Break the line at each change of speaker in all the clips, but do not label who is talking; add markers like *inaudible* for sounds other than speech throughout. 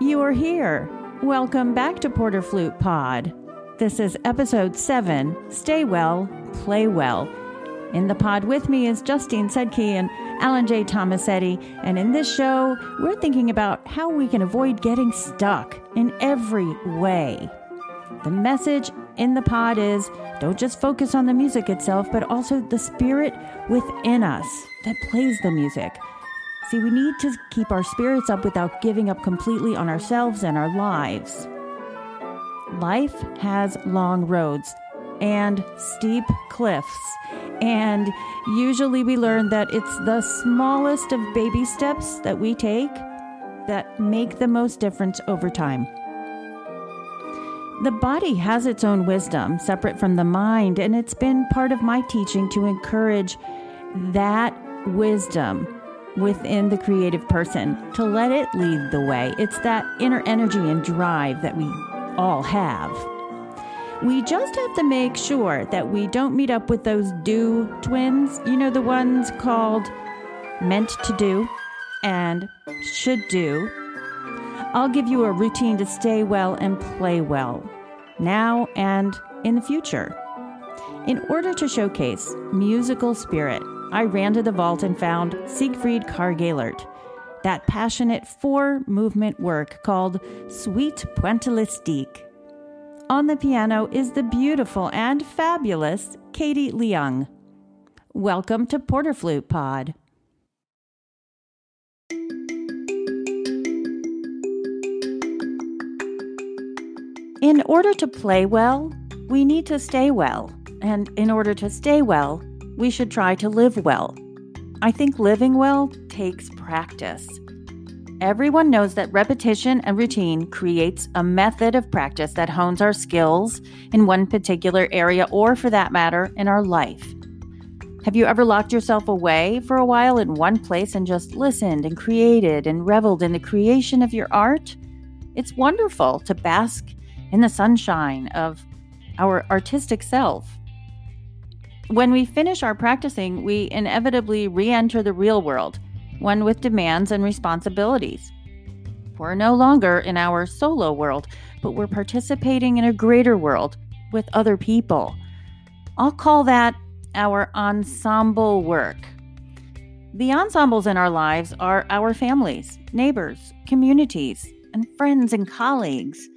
You are here. Welcome back to Porter Flute Pod. This is episode 7 Stay Well, Play Well. In the pod with me is Justine Sedke and Alan J. Tomasetti. And in this show, we're thinking about how we can avoid getting stuck in every way. The message in the pod is don't just focus on the music itself, but also the spirit within us that plays the music. See, we need to keep our spirits up without giving up completely on ourselves and our lives. Life has long roads and steep cliffs. And usually we learn that it's the smallest of baby steps that we take that make the most difference over time. The body has its own wisdom separate from the mind, and it's been part of my teaching to encourage that wisdom within the creative person to let it lead the way. It's that inner energy and drive that we all have. We just have to make sure that we don't meet up with those do twins. You know, the ones called meant to do and should do. I'll give you a routine to stay well and play well, now and in the future. In order to showcase musical spirit, I ran to the vault and found Siegfried Karg-Elert, that passionate four movement work called Suite Pointillistique. On the piano is the beautiful and fabulous Katie Leung. Welcome to Porter Flute Pod. In order to play well, we need to stay well. And in order to stay well, we should try to live well. I think living well takes practice. Everyone knows that repetition and routine creates a method of practice that hones our skills in one particular area, or for that matter, in our life. Have you ever locked yourself away for a while in one place and just listened and created and reveled in the creation of your art? It's wonderful to bask in the sunshine of our artistic self. When we finish our practicing, we inevitably re enter the real world one with demands and responsibilities. We're no longer in our solo world, but we're participating in a greater world with other people. I'll call that our ensemble work. The ensembles in our lives are our families, neighbors, communities, and friends and colleagues.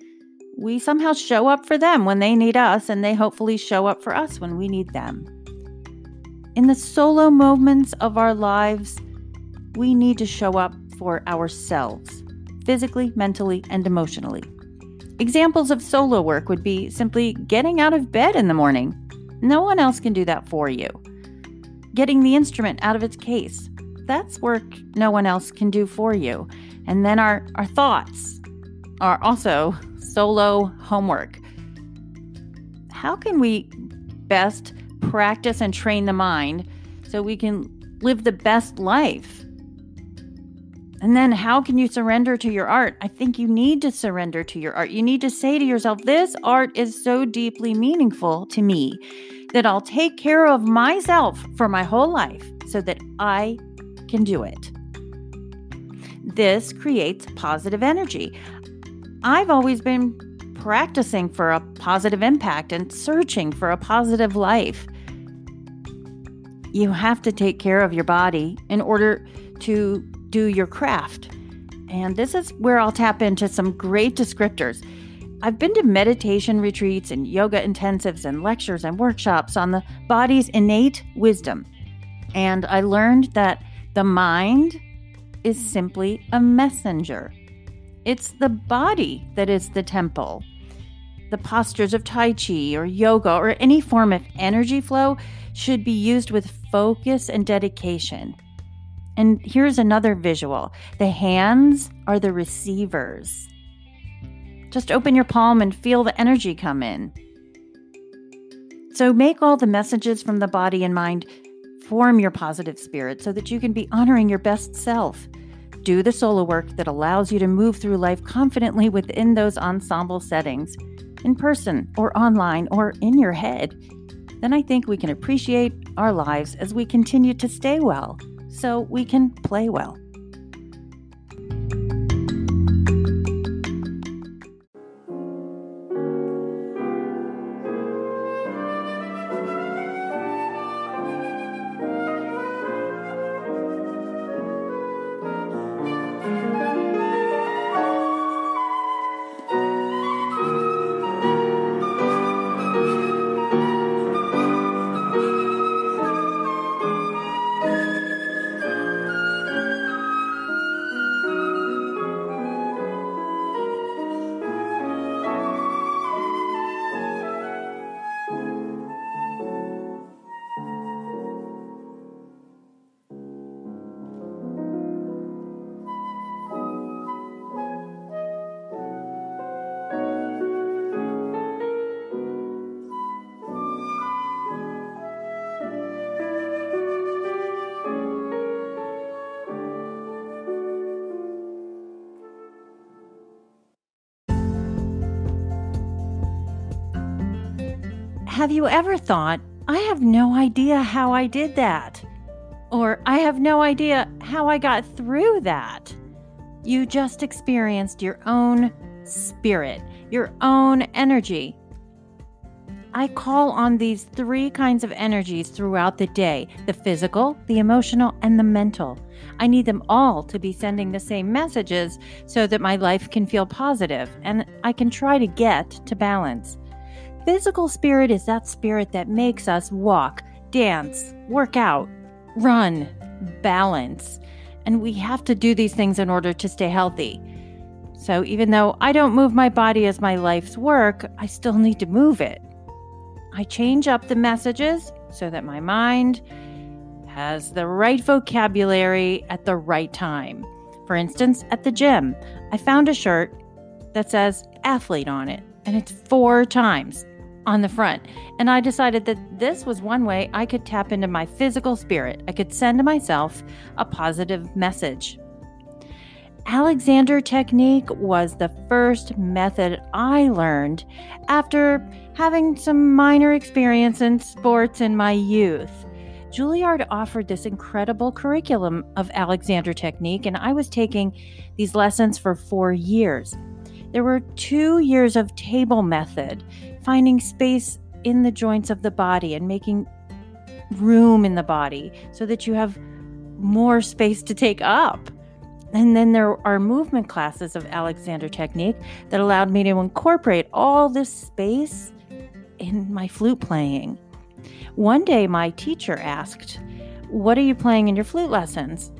We somehow show up for them when they need us, and they hopefully show up for us when we need them. In the solo moments of our lives, we need to show up for ourselves, physically, mentally, and emotionally. Examples of solo work would be simply getting out of bed in the morning. No one else can do that for you. Getting the instrument out of its case. That's work no one else can do for you. And then our, our thoughts are also solo homework. How can we best practice and train the mind so we can live the best life? And then how can you surrender to your art? I think you need to surrender to your art. You need to say to yourself, this art is so deeply meaningful to me that I'll take care of myself for my whole life so that I can do it. This creates positive energy. I've always been practicing for a positive impact and searching for a positive life. You have to take care of your body in order to do your craft. And this is where I'll tap into some great descriptors. I've been to meditation retreats and yoga intensives and lectures and workshops on the body's innate wisdom. And I learned that the mind is simply a messenger. It's the body that is the temple. The postures of Tai Chi or yoga or any form of energy flow should be used with focus and dedication. And here's another visual the hands are the receivers. Just open your palm and feel the energy come in. So make all the messages from the body and mind form your positive spirit so that you can be honoring your best self. Do the solo work that allows you to move through life confidently within those ensemble settings, in person or online or in your head. Then I think we can appreciate our lives as we continue to stay well so we can play well. Have you ever thought, I have no idea how I did that? Or I have no idea how I got through that? You just experienced your own spirit, your own energy. I call on these three kinds of energies throughout the day the physical, the emotional, and the mental. I need them all to be sending the same messages so that my life can feel positive and I can try to get to balance. Physical spirit is that spirit that makes us walk, dance, work out, run, balance. And we have to do these things in order to stay healthy. So even though I don't move my body as my life's work, I still need to move it. I change up the messages so that my mind has the right vocabulary at the right time. For instance, at the gym, I found a shirt that says athlete on it, and it's four times on the front. And I decided that this was one way I could tap into my physical spirit. I could send myself a positive message. Alexander Technique was the first method I learned after having some minor experience in sports in my youth. Juilliard offered this incredible curriculum of Alexander Technique, and I was taking these lessons for four years. There were two years of table method, finding space in the joints of the body and making room in the body so that you have more space to take up. And then there are movement classes of Alexander Technique that allowed me to incorporate all this space in my flute playing. One day, my teacher asked, What are you playing in your flute lessons?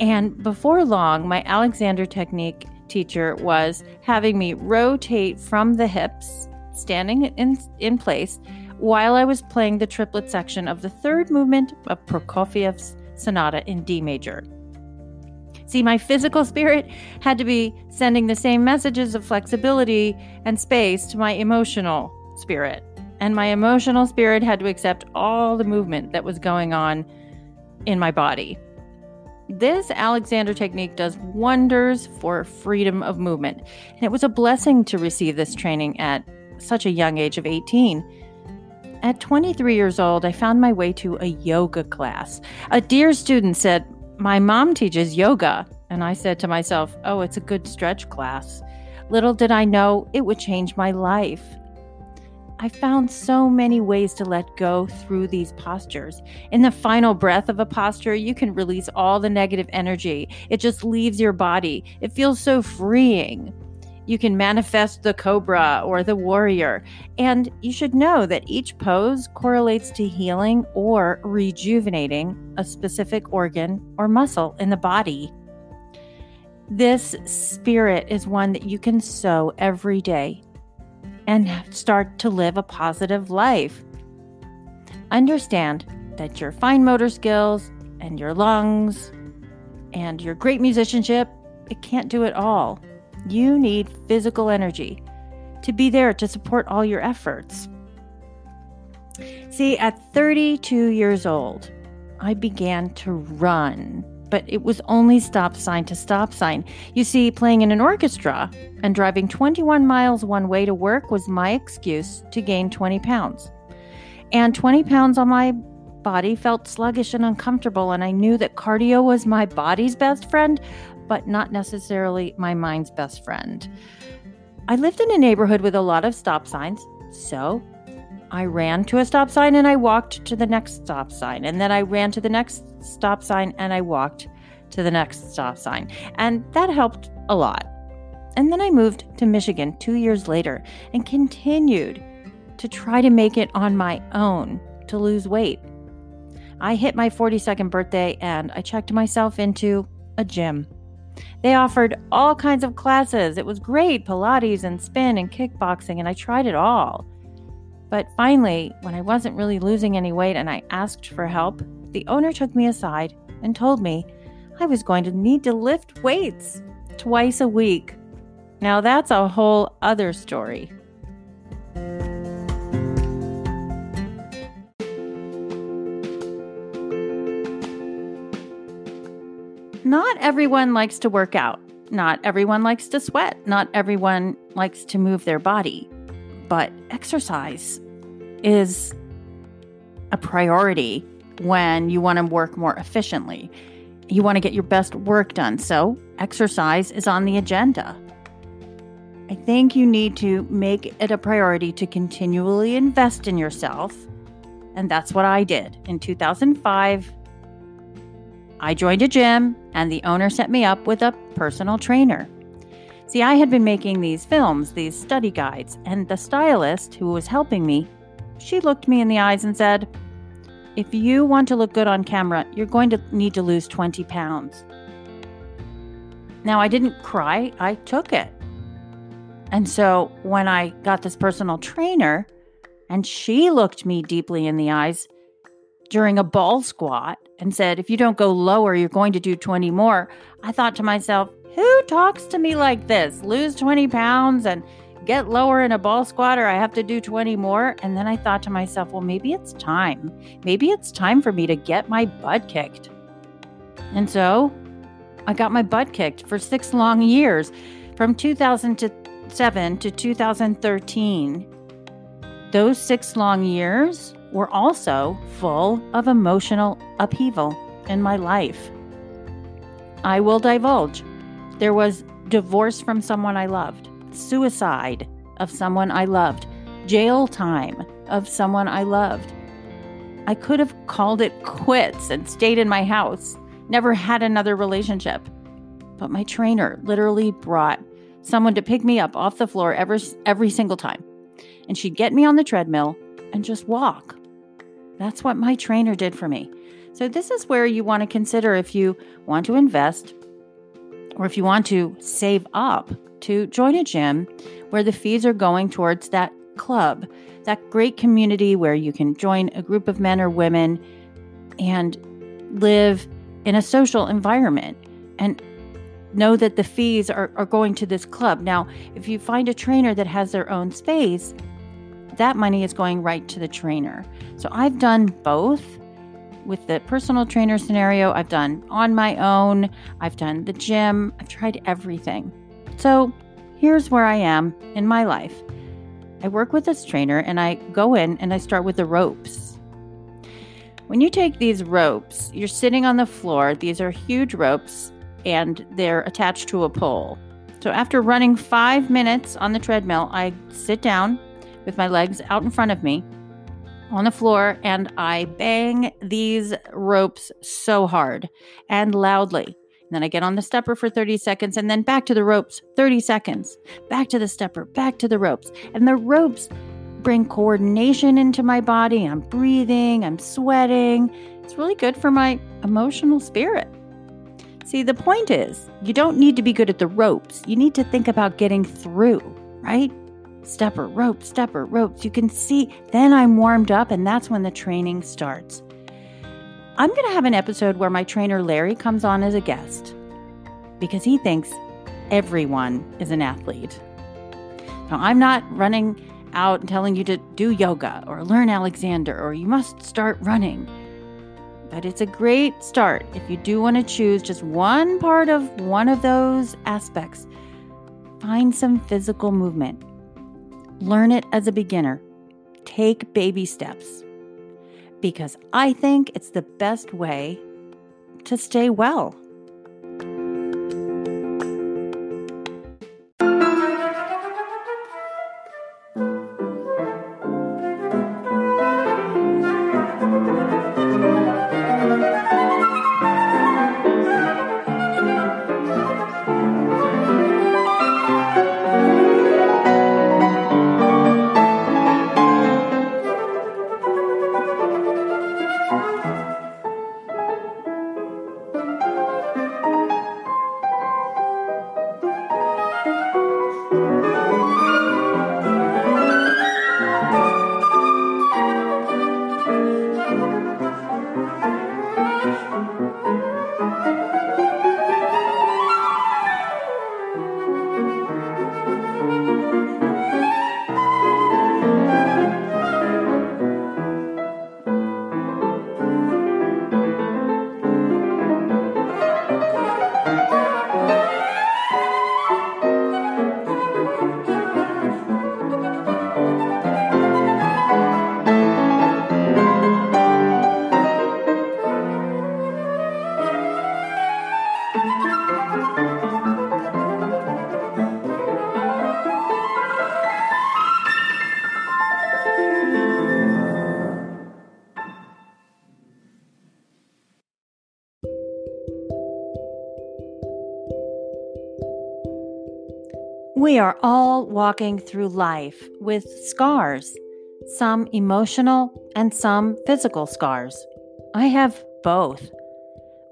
And before long, my Alexander Technique teacher was having me rotate from the hips, standing in, in place, while I was playing the triplet section of the third movement of Prokofiev's Sonata in D major. See, my physical spirit had to be sending the same messages of flexibility and space to my emotional spirit. And my emotional spirit had to accept all the movement that was going on in my body. This Alexander technique does wonders for freedom of movement. And it was a blessing to receive this training at such a young age of 18. At 23 years old, I found my way to a yoga class. A dear student said, my mom teaches yoga. And I said to myself, oh, it's a good stretch class. Little did I know it would change my life. I found so many ways to let go through these postures. In the final breath of a posture, you can release all the negative energy. It just leaves your body. It feels so freeing. You can manifest the cobra or the warrior. And you should know that each pose correlates to healing or rejuvenating a specific organ or muscle in the body. This spirit is one that you can sow every day and start to live a positive life. Understand that your fine motor skills and your lungs and your great musicianship, it can't do it all. You need physical energy to be there to support all your efforts. See, at 32 years old, I began to run, but it was only stop sign to stop sign. You see, playing in an orchestra and driving 21 miles one way to work was my excuse to gain 20 pounds. And 20 pounds on my body felt sluggish and uncomfortable, and I knew that cardio was my body's best friend, but not necessarily my mind's best friend. I lived in a neighborhood with a lot of stop signs, so I ran to a stop sign and I walked to the next stop sign. And then I ran to the next stop sign and I walked to the next stop sign. And that helped a lot. And then I moved to Michigan two years later and continued to try to make it on my own to lose weight. I hit my 42nd birthday and I checked myself into a gym. They offered all kinds of classes. It was great Pilates and spin and kickboxing, and I tried it all. But finally, when I wasn't really losing any weight and I asked for help, the owner took me aside and told me I was going to need to lift weights twice a week. Now, that's a whole other story. Not everyone likes to work out. Not everyone likes to sweat. Not everyone likes to move their body. But exercise is a priority when you want to work more efficiently. You want to get your best work done. So, exercise is on the agenda. I think you need to make it a priority to continually invest in yourself. And that's what I did. In 2005, I joined a gym, and the owner set me up with a personal trainer. See, I had been making these films, these study guides, and the stylist who was helping me, she looked me in the eyes and said, If you want to look good on camera, you're going to need to lose 20 pounds. Now, I didn't cry, I took it. And so when I got this personal trainer, and she looked me deeply in the eyes during a ball squat and said, If you don't go lower, you're going to do 20 more. I thought to myself, who talks to me like this? Lose 20 pounds and get lower in a ball squat, or I have to do 20 more? And then I thought to myself, well, maybe it's time. Maybe it's time for me to get my butt kicked. And so I got my butt kicked for six long years from 2007 to 2013. Those six long years were also full of emotional upheaval in my life. I will divulge. There was divorce from someone I loved, suicide of someone I loved, jail time of someone I loved. I could have called it quits and stayed in my house, never had another relationship. But my trainer literally brought someone to pick me up off the floor every, every single time. And she'd get me on the treadmill and just walk. That's what my trainer did for me. So, this is where you want to consider if you want to invest or if you want to save up to join a gym where the fees are going towards that club, that great community where you can join a group of men or women and live in a social environment and know that the fees are, are going to this club. Now, if you find a trainer that has their own space, that money is going right to the trainer. So I've done both with the personal trainer scenario, I've done on my own, I've done the gym, I've tried everything. So here's where I am in my life. I work with this trainer and I go in and I start with the ropes. When you take these ropes, you're sitting on the floor. These are huge ropes and they're attached to a pole. So after running five minutes on the treadmill, I sit down with my legs out in front of me on the floor and I bang these ropes so hard and loudly. And then I get on the stepper for 30 seconds and then back to the ropes, 30 seconds, back to the stepper, back to the ropes. And the ropes bring coordination into my body. I'm breathing, I'm sweating. It's really good for my emotional spirit. See, the point is, you don't need to be good at the ropes. You need to think about getting through, right? Stepper, rope, stepper, ropes. You can see, then I'm warmed up, and that's when the training starts. I'm going to have an episode where my trainer Larry comes on as a guest because he thinks everyone is an athlete. Now, I'm not running out and telling you to do yoga or learn Alexander or you must start running. But it's a great start if you do want to choose just one part of one of those aspects. Find some physical movement. Learn it as a beginner. Take baby steps because I think it's the best way to stay well. We are all walking through life with scars, some emotional and some physical scars. I have both.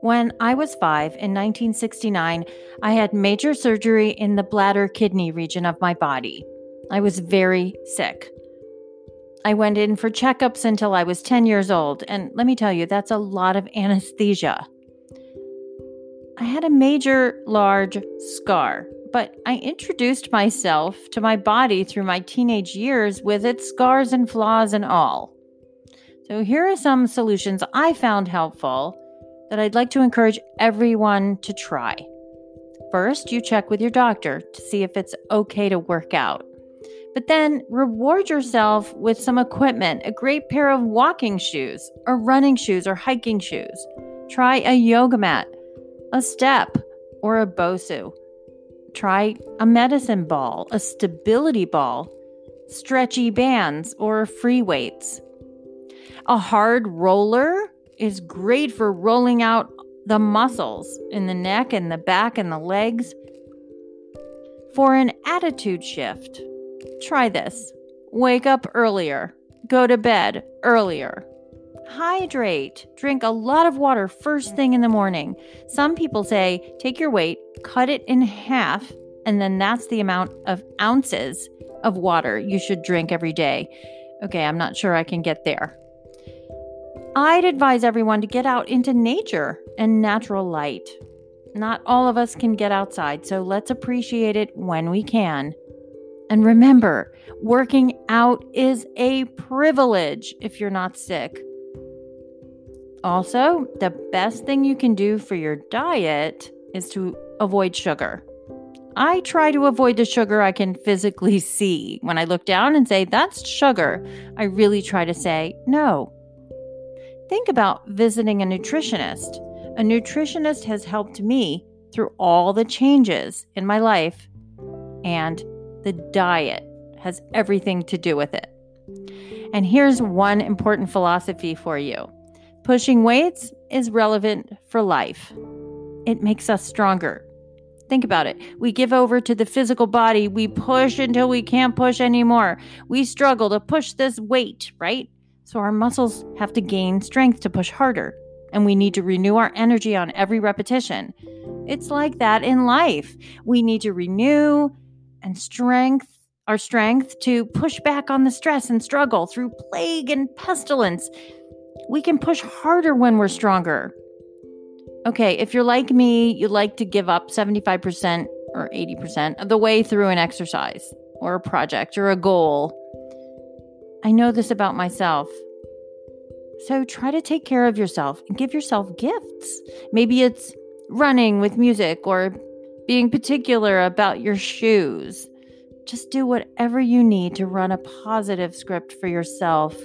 When I was five in 1969, I had major surgery in the bladder kidney region of my body. I was very sick. I went in for checkups until I was 10 years old, and let me tell you, that's a lot of anesthesia. I had a major, large scar, but I introduced myself to my body through my teenage years with its scars and flaws and all. So, here are some solutions I found helpful that I'd like to encourage everyone to try. First, you check with your doctor to see if it's okay to work out. But then reward yourself with some equipment a great pair of walking shoes, or running shoes, or hiking shoes. Try a yoga mat, a step, or a Bosu. Try a medicine ball, a stability ball, stretchy bands, or free weights. A hard roller is great for rolling out the muscles in the neck and the back and the legs. For an attitude shift, try this. Wake up earlier. Go to bed earlier. Hydrate. Drink a lot of water first thing in the morning. Some people say take your weight, cut it in half, and then that's the amount of ounces of water you should drink every day. Okay, I'm not sure I can get there. I'd advise everyone to get out into nature and natural light. Not all of us can get outside, so let's appreciate it when we can. And remember, working out is a privilege if you're not sick. Also, the best thing you can do for your diet is to avoid sugar. I try to avoid the sugar I can physically *laughs* see. When I look down and say, that's sugar, I really try to say, no, Think about visiting a nutritionist. A nutritionist has helped me through all the changes in my life, and the diet has everything to do with it. And here's one important philosophy for you pushing weights is relevant for life, it makes us stronger. Think about it. We give over to the physical body. We push until we can't push anymore. We struggle to push this weight, right? So our muscles have to gain strength to push harder, and we need to renew our energy on every repetition. It's like that in life. We need to renew and strength our strength to push back on the stress and struggle through plague and pestilence. We can push harder when we're stronger. Okay, if you're like me, you like to give up 75% or 80% of the way through an exercise or a project or a goal. I know this about myself. So try to take care of yourself and give yourself gifts. Maybe it's running with music or being particular about your shoes. Just do whatever you need to run a positive script for yourself.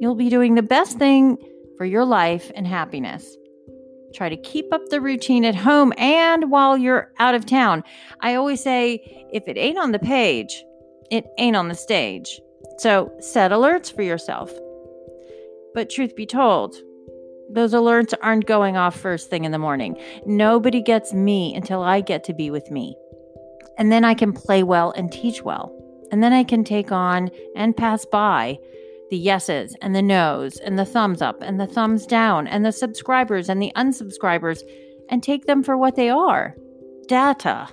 You'll be doing the best thing for your life and happiness. Try to keep up the routine at home and while you're out of town. I always say if it ain't on the page, it ain't on the stage. So set alerts for yourself. But truth be told, those alerts aren't going off first thing in the morning. Nobody gets me until I get to be with me. And then I can play well and teach well. And then I can take on and pass by the yeses and the nos and the thumbs up and the thumbs down and the subscribers and the unsubscribers and take them for what they are data.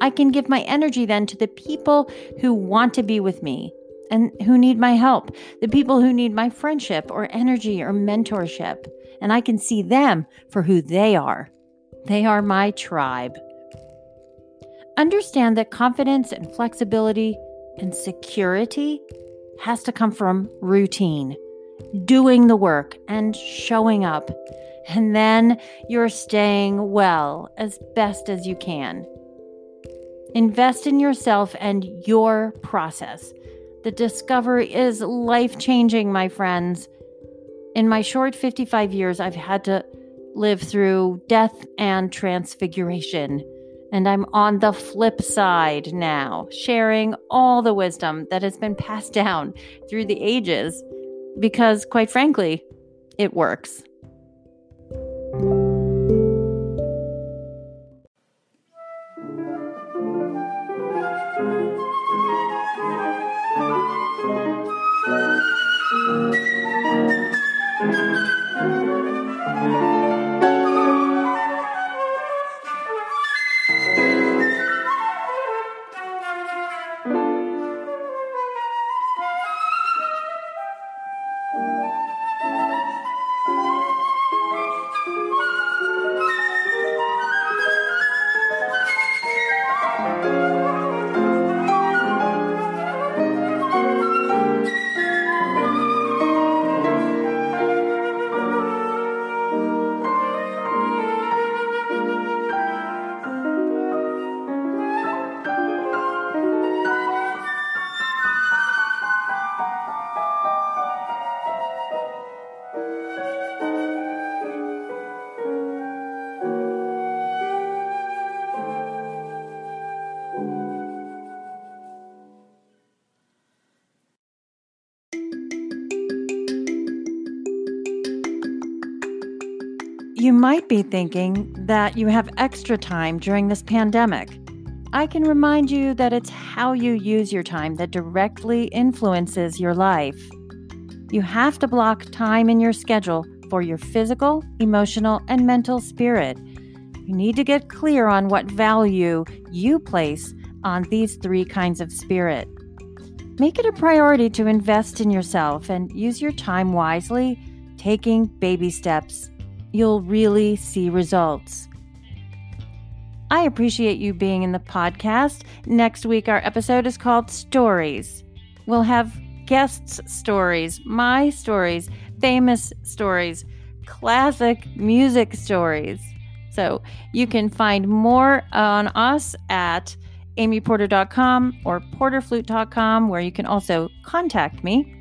I can give my energy then to the people who want to be with me and who need my help, the people who need my friendship or energy or mentorship. And I can see them for who they are. They are my tribe. Understand that confidence and flexibility and security has to come from routine, doing the work and showing up. And then you're staying well as best as you can. Invest in yourself and your process. The discovery is life changing, my friends. In my short 55 years, I've had to live through death and transfiguration. And I'm on the flip side now, sharing all the wisdom that has been passed *laughs* down through the ages because, quite frankly, it works. Might be thinking that you have extra time during this pandemic. I can remind you that it's how you use your time that directly influences your life. You have to block time in your schedule for your physical, emotional, and mental spirit. You need to get clear on what value you place on these three kinds of spirit. Make it a priority to invest in yourself and use your time wisely, taking baby steps. You'll really see results. I appreciate you being in the podcast. Next week, our episode is called Stories. We'll have guests' stories, my stories, famous stories, classic music stories. So you can find more on us at amyporter.com or porterflute.com, where you can also contact me.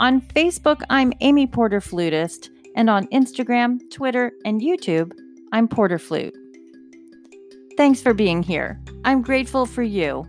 On Facebook, I'm Amy Porter Flutist, and on Instagram, Twitter, and YouTube, I'm Porter Flute. Thanks for being here. I'm grateful for you.